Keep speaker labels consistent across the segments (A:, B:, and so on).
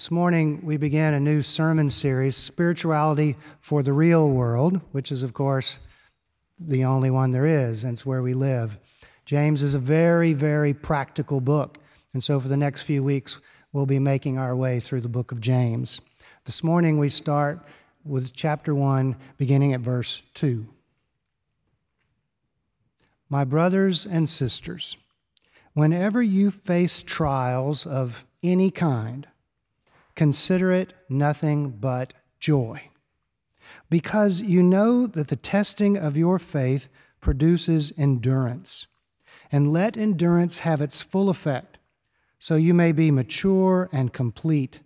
A: This morning, we began a new sermon series, Spirituality for the Real World, which is, of course, the only one there is, and it's where we live. James is a very, very practical book. And so, for the next few weeks, we'll be making our way through the book of James. This morning, we start with chapter 1, beginning at verse 2. My brothers and sisters, whenever you face trials of any kind, consider it nothing but joy. Because you know that the testing of your faith produces endurance. And let endurance have its full effect, so you may be mature and complete,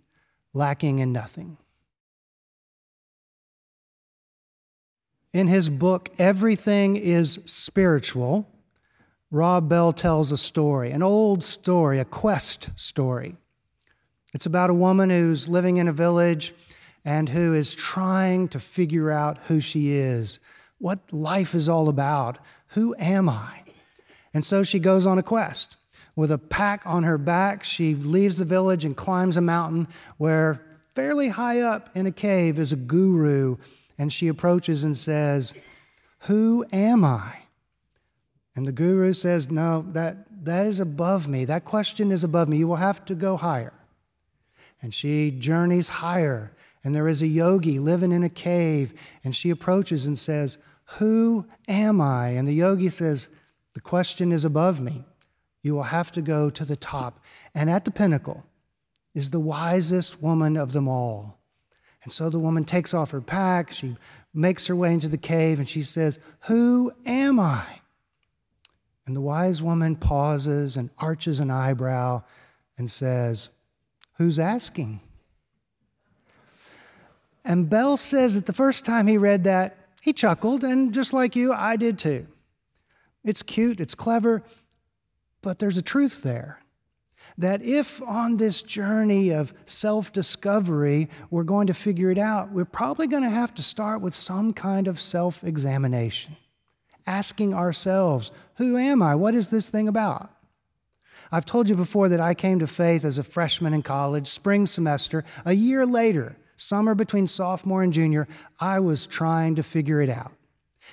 A: lacking in nothing. In his book, Everything is Spiritual, Rob Bell tells a story, an old story, a quest story. It's about a woman who's living in a village and who is trying to figure out who she is, what life is all about. Who am I? And so she goes on a quest. With a pack on her back, she leaves the village and climbs a mountain where, fairly high up in a cave, is a guru. And she approaches and says, Who am I? And the guru says, No, that, that is above me. That question is above me. You will have to go higher. And she journeys higher. And there is a yogi living in a cave. And she approaches and says, Who am I? And the yogi says, The question is above me. You will have to go to the top. And at the pinnacle is the wisest woman of them all. And so the woman takes off her pack. She makes her way into the cave and she says, Who am I? And the wise woman pauses and arches an eyebrow and says, Who's asking? And Bell says that the first time he read that, he chuckled, and just like you, I did too. It's cute, it's clever, but there's a truth there. That if on this journey of self discovery we're going to figure it out, we're probably going to have to start with some kind of self examination, asking ourselves, Who am I? What is this thing about? I've told you before that I came to faith as a freshman in college, spring semester. A year later, summer between sophomore and junior, I was trying to figure it out.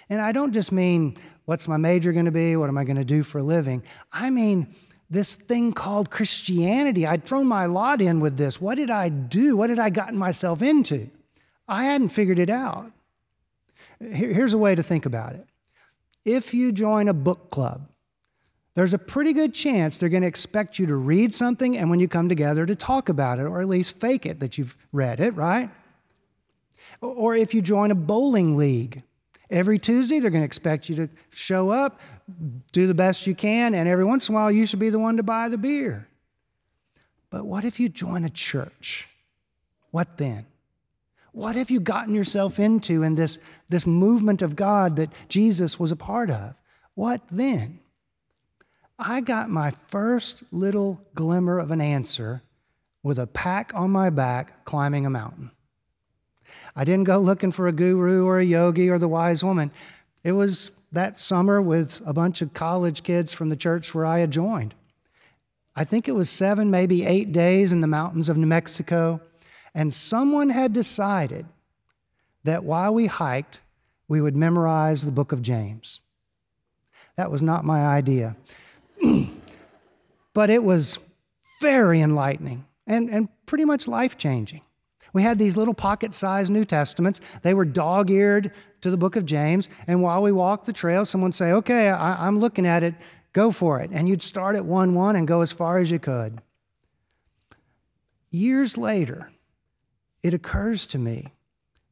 A: And I don't just mean what's my major going to be, what am I going to do for a living. I mean this thing called Christianity. I'd thrown my lot in with this. What did I do? What had I gotten myself into? I hadn't figured it out. Here's a way to think about it. If you join a book club, there's a pretty good chance they're going to expect you to read something and when you come together to talk about it, or at least fake it that you've read it, right? Or if you join a bowling league, every Tuesday they're going to expect you to show up, do the best you can, and every once in a while you should be the one to buy the beer. But what if you join a church? What then? What have you gotten yourself into in this, this movement of God that Jesus was a part of? What then? I got my first little glimmer of an answer with a pack on my back climbing a mountain. I didn't go looking for a guru or a yogi or the wise woman. It was that summer with a bunch of college kids from the church where I had joined. I think it was seven, maybe eight days in the mountains of New Mexico, and someone had decided that while we hiked, we would memorize the book of James. That was not my idea. but it was very enlightening and, and pretty much life changing. We had these little pocket sized New Testaments. They were dog eared to the book of James. And while we walked the trail, someone would say, Okay, I, I'm looking at it, go for it. And you'd start at 1 1 and go as far as you could. Years later, it occurs to me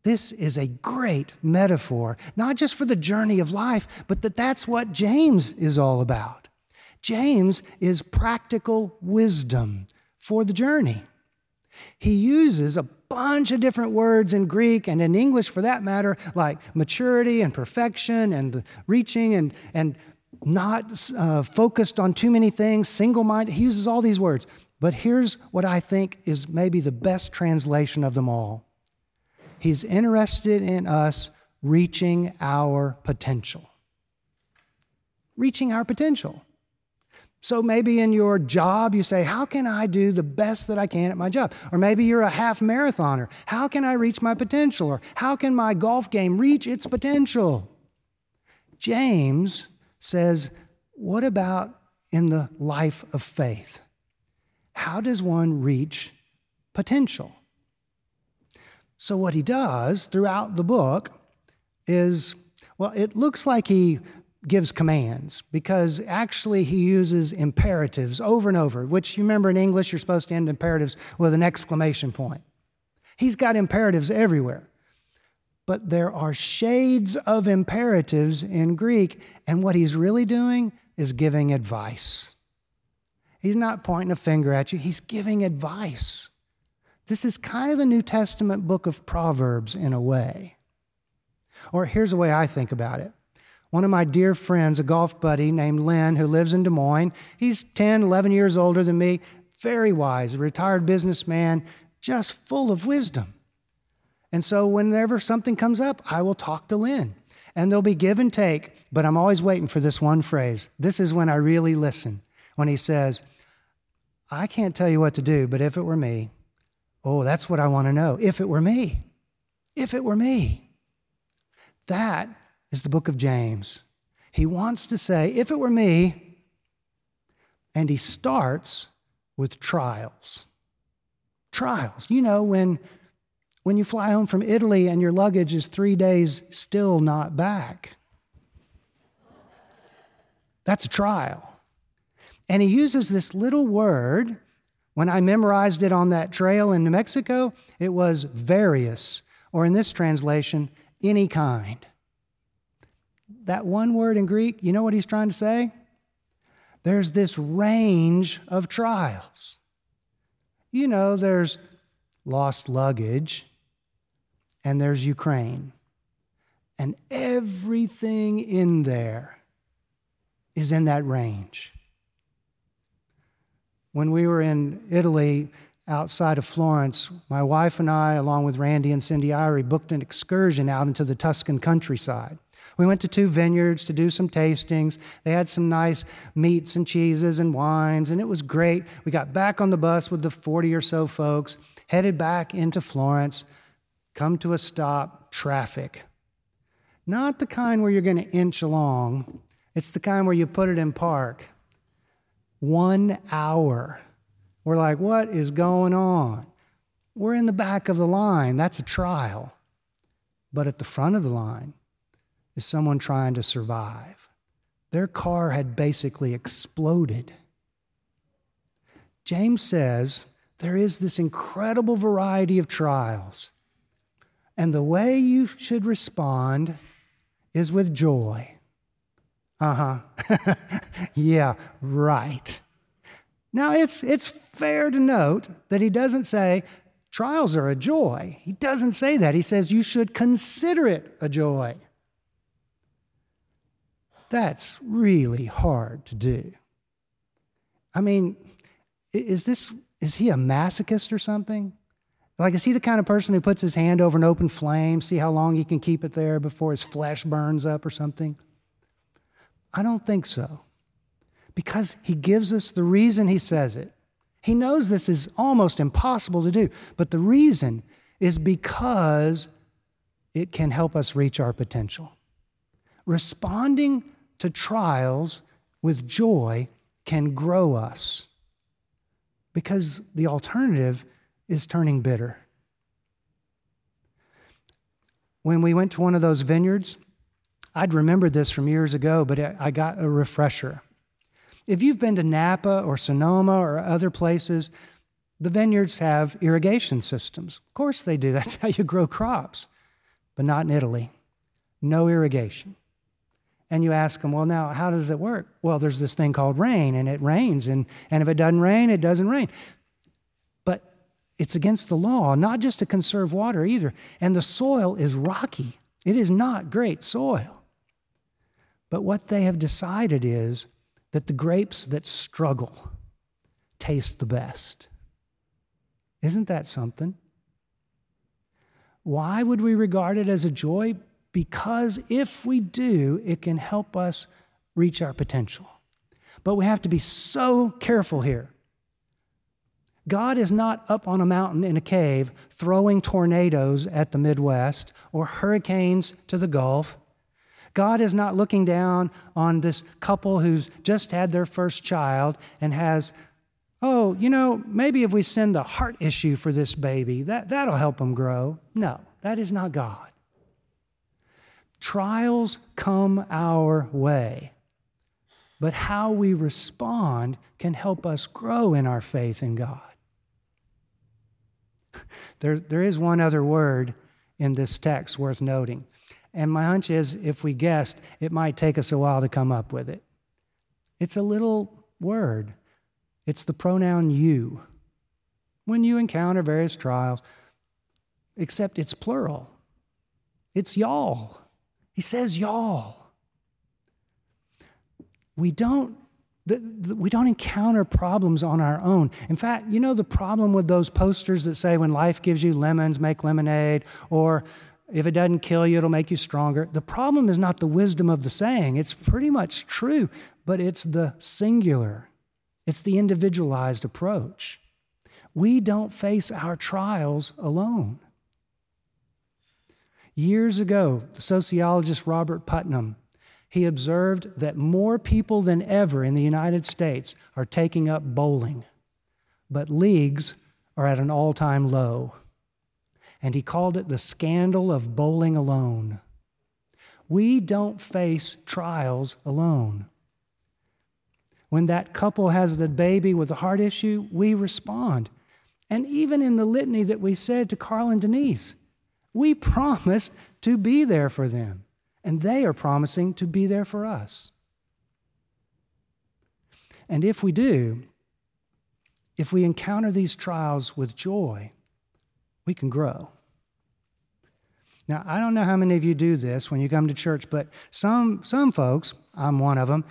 A: this is a great metaphor, not just for the journey of life, but that that's what James is all about. James is practical wisdom for the journey. He uses a bunch of different words in Greek and in English for that matter, like maturity and perfection and reaching and, and not uh, focused on too many things, single minded. He uses all these words. But here's what I think is maybe the best translation of them all He's interested in us reaching our potential. Reaching our potential. So maybe in your job, you say, How can I do the best that I can at my job? Or maybe you're a half marathoner. How can I reach my potential? Or how can my golf game reach its potential? James says, What about in the life of faith? How does one reach potential? So, what he does throughout the book is, well, it looks like he gives commands because actually he uses imperatives over and over, which you remember in English, you're supposed to end imperatives with an exclamation point. He's got imperatives everywhere. But there are shades of imperatives in Greek, and what he's really doing is giving advice. He's not pointing a finger at you, he's giving advice. This is kind of the New Testament book of Proverbs in a way. Or here's the way I think about it one of my dear friends, a golf buddy named Lynn, who lives in Des Moines. He's 10, 11 years older than me, very wise, a retired businessman, just full of wisdom. And so, whenever something comes up, I will talk to Lynn. And there'll be give and take, but I'm always waiting for this one phrase. This is when I really listen. When he says, I can't tell you what to do, but if it were me, oh, that's what I want to know. If it were me, if it were me. That is the book of James. He wants to say, if it were me, and he starts with trials. Trials. You know, when, when you fly home from Italy and your luggage is three days still not back, that's a trial. And he uses this little word. When I memorized it on that trail in New Mexico, it was various, or in this translation, any kind that one word in Greek, you know what he's trying to say? There's this range of trials. You know, there's lost luggage, and there's Ukraine. And everything in there is in that range. When we were in Italy, outside of Florence, my wife and I, along with Randy and Cindy Irie, booked an excursion out into the Tuscan countryside. We went to two vineyards to do some tastings. They had some nice meats and cheeses and wines, and it was great. We got back on the bus with the 40 or so folks, headed back into Florence, come to a stop, traffic. Not the kind where you're going to inch along, it's the kind where you put it in park. One hour. We're like, what is going on? We're in the back of the line. That's a trial. But at the front of the line, is someone trying to survive. Their car had basically exploded. James says there is this incredible variety of trials, and the way you should respond is with joy. Uh huh. yeah, right. Now, it's, it's fair to note that he doesn't say trials are a joy. He doesn't say that. He says you should consider it a joy. That's really hard to do. I mean, is this is he a masochist or something? Like, is he the kind of person who puts his hand over an open flame, see how long he can keep it there before his flesh burns up or something? I don't think so. Because he gives us the reason he says it. He knows this is almost impossible to do, but the reason is because it can help us reach our potential. Responding to trials with joy can grow us because the alternative is turning bitter. When we went to one of those vineyards, I'd remembered this from years ago, but I got a refresher. If you've been to Napa or Sonoma or other places, the vineyards have irrigation systems. Of course they do. That's how you grow crops. But not in Italy. No irrigation and you ask them, well, now, how does it work? Well, there's this thing called rain, and it rains, and, and if it doesn't rain, it doesn't rain. But it's against the law, not just to conserve water either. And the soil is rocky, it is not great soil. But what they have decided is that the grapes that struggle taste the best. Isn't that something? Why would we regard it as a joy? Because if we do, it can help us reach our potential. But we have to be so careful here. God is not up on a mountain in a cave throwing tornadoes at the Midwest or hurricanes to the Gulf. God is not looking down on this couple who's just had their first child and has, oh, you know, maybe if we send a heart issue for this baby, that, that'll help them grow. No, that is not God. Trials come our way, but how we respond can help us grow in our faith in God. There, there is one other word in this text worth noting. And my hunch is if we guessed, it might take us a while to come up with it. It's a little word, it's the pronoun you. When you encounter various trials, except it's plural, it's y'all. He says y'all. We don't we don't encounter problems on our own. In fact, you know the problem with those posters that say, when life gives you lemons, make lemonade, or if it doesn't kill you, it'll make you stronger. The problem is not the wisdom of the saying, it's pretty much true, but it's the singular, it's the individualized approach. We don't face our trials alone. Years ago, the sociologist Robert Putnam he observed that more people than ever in the United States are taking up bowling, but leagues are at an all time low. And he called it the scandal of bowling alone. We don't face trials alone. When that couple has the baby with a heart issue, we respond. And even in the litany that we said to Carl and Denise, we promised to be there for them and they are promising to be there for us. And if we do, if we encounter these trials with joy, we can grow. Now, I don't know how many of you do this when you come to church, but some, some folks, I'm one of them,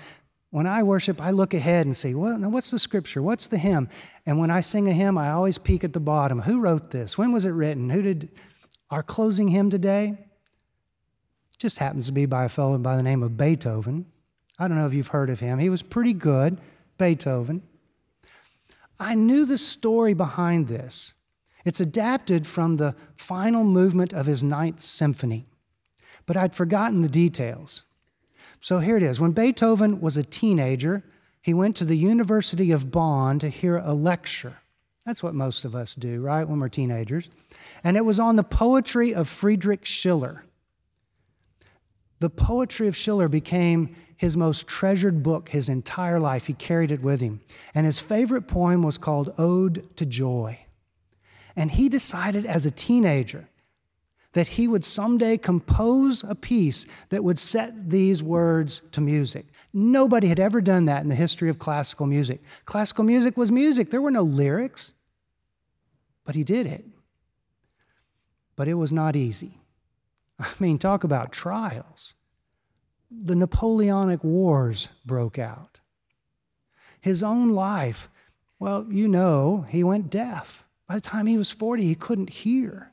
A: when I worship, I look ahead and see, well, now what's the scripture? What's the hymn? And when I sing a hymn, I always peek at the bottom. Who wrote this? When was it written? Who did our closing hymn today? just happens to be by a fellow by the name of Beethoven. I don't know if you've heard of him. He was pretty good, Beethoven. I knew the story behind this. It's adapted from the final movement of his Ninth Symphony, but I'd forgotten the details. So here it is. When Beethoven was a teenager, he went to the University of Bonn to hear a lecture. That's what most of us do, right, when we're teenagers. And it was on the poetry of Friedrich Schiller. The poetry of Schiller became his most treasured book his entire life. He carried it with him. And his favorite poem was called Ode to Joy. And he decided as a teenager that he would someday compose a piece that would set these words to music. Nobody had ever done that in the history of classical music. Classical music was music, there were no lyrics. But he did it. But it was not easy. I mean, talk about trials. The Napoleonic Wars broke out. His own life, well, you know, he went deaf. By the time he was 40, he couldn't hear.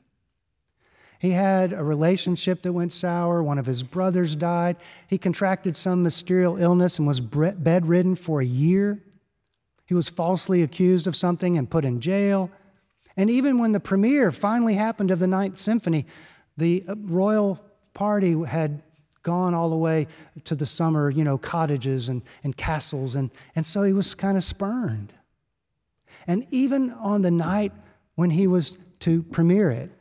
A: He had a relationship that went sour. One of his brothers died. He contracted some mysterious illness and was bedridden for a year. He was falsely accused of something and put in jail. And even when the premiere finally happened of the Ninth Symphony, the uh, royal party had gone all the way to the summer, you know, cottages and, and castles, and, and so he was kind of spurned. And even on the night when he was to premiere it,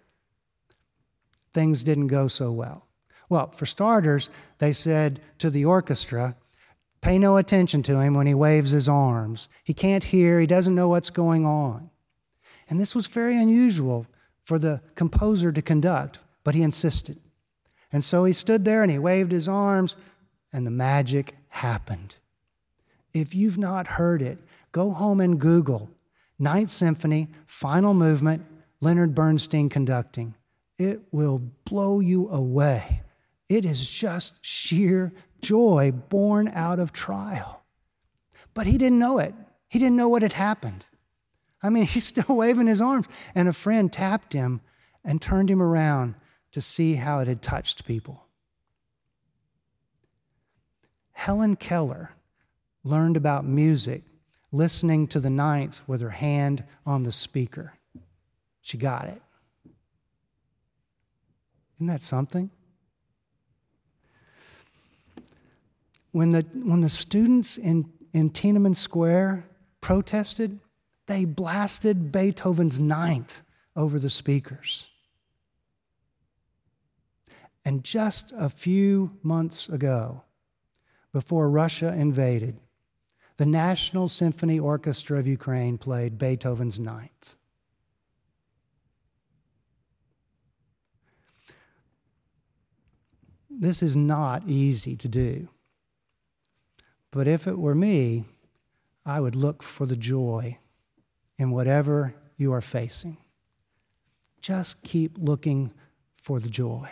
A: things didn't go so well. Well, for starters, they said to the orchestra, pay no attention to him when he waves his arms. He can't hear, he doesn't know what's going on. And this was very unusual for the composer to conduct but he insisted. And so he stood there and he waved his arms, and the magic happened. If you've not heard it, go home and Google Ninth Symphony, Final Movement, Leonard Bernstein conducting. It will blow you away. It is just sheer joy born out of trial. But he didn't know it. He didn't know what had happened. I mean, he's still waving his arms. And a friend tapped him and turned him around to see how it had touched people. Helen Keller learned about music listening to the ninth with her hand on the speaker. She got it. Isn't that something? When the, when the students in, in Tiananmen Square protested, they blasted Beethoven's ninth over the speakers. And just a few months ago, before Russia invaded, the National Symphony Orchestra of Ukraine played Beethoven's Ninth. This is not easy to do. But if it were me, I would look for the joy in whatever you are facing. Just keep looking for the joy.